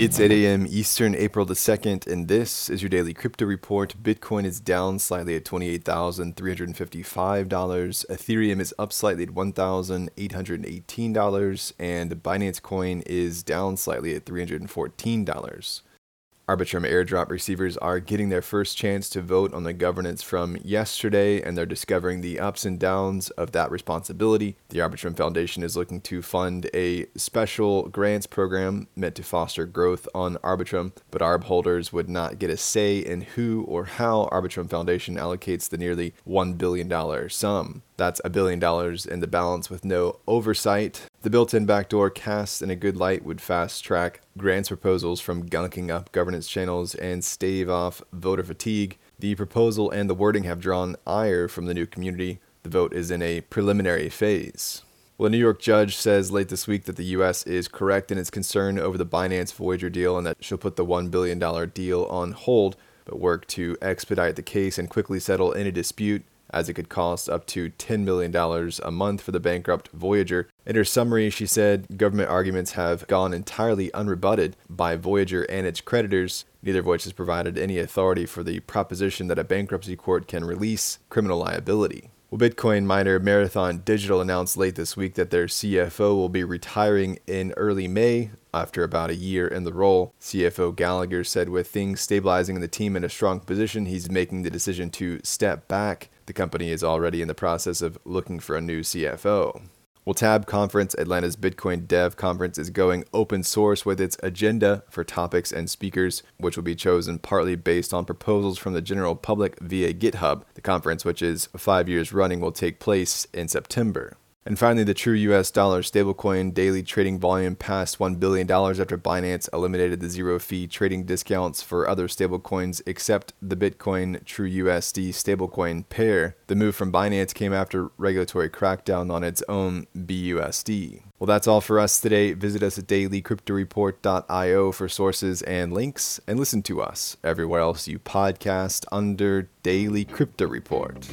It's 8 a.m. Eastern, April the 2nd, and this is your daily crypto report. Bitcoin is down slightly at $28,355. Ethereum is up slightly at $1,818, and Binance Coin is down slightly at $314. Arbitrum airdrop receivers are getting their first chance to vote on the governance from yesterday, and they're discovering the ups and downs of that responsibility. The Arbitrum Foundation is looking to fund a special grants program meant to foster growth on Arbitrum, but ARB holders would not get a say in who or how Arbitrum Foundation allocates the nearly $1 billion sum. That's a billion dollars in the balance with no oversight. The built in backdoor cast in a good light would fast track grants proposals from gunking up governance channels and stave off voter fatigue. The proposal and the wording have drawn ire from the new community. The vote is in a preliminary phase. Well, a New York judge says late this week that the U.S. is correct in its concern over the Binance Voyager deal and that she'll put the $1 billion deal on hold, but work to expedite the case and quickly settle any dispute as it could cost up to $10 million a month for the bankrupt Voyager. In her summary, she said government arguments have gone entirely unrebutted by Voyager and its creditors, neither of which has provided any authority for the proposition that a bankruptcy court can release criminal liability. Well, Bitcoin miner Marathon Digital announced late this week that their CFO will be retiring in early May after about a year in the role. CFO Gallagher said, with things stabilizing and the team in a strong position, he's making the decision to step back. The company is already in the process of looking for a new CFO. Well, Tab Conference, Atlanta's Bitcoin Dev Conference, is going open source with its agenda for topics and speakers, which will be chosen partly based on proposals from the general public via GitHub. The conference, which is five years running, will take place in September. And finally, the true US dollar stablecoin daily trading volume passed $1 billion after Binance eliminated the zero fee trading discounts for other stablecoins except the Bitcoin True USD stablecoin pair. The move from Binance came after regulatory crackdown on its own BUSD. Well, that's all for us today. Visit us at dailycryptoreport.io for sources and links, and listen to us everywhere else you podcast under Daily Crypto Report.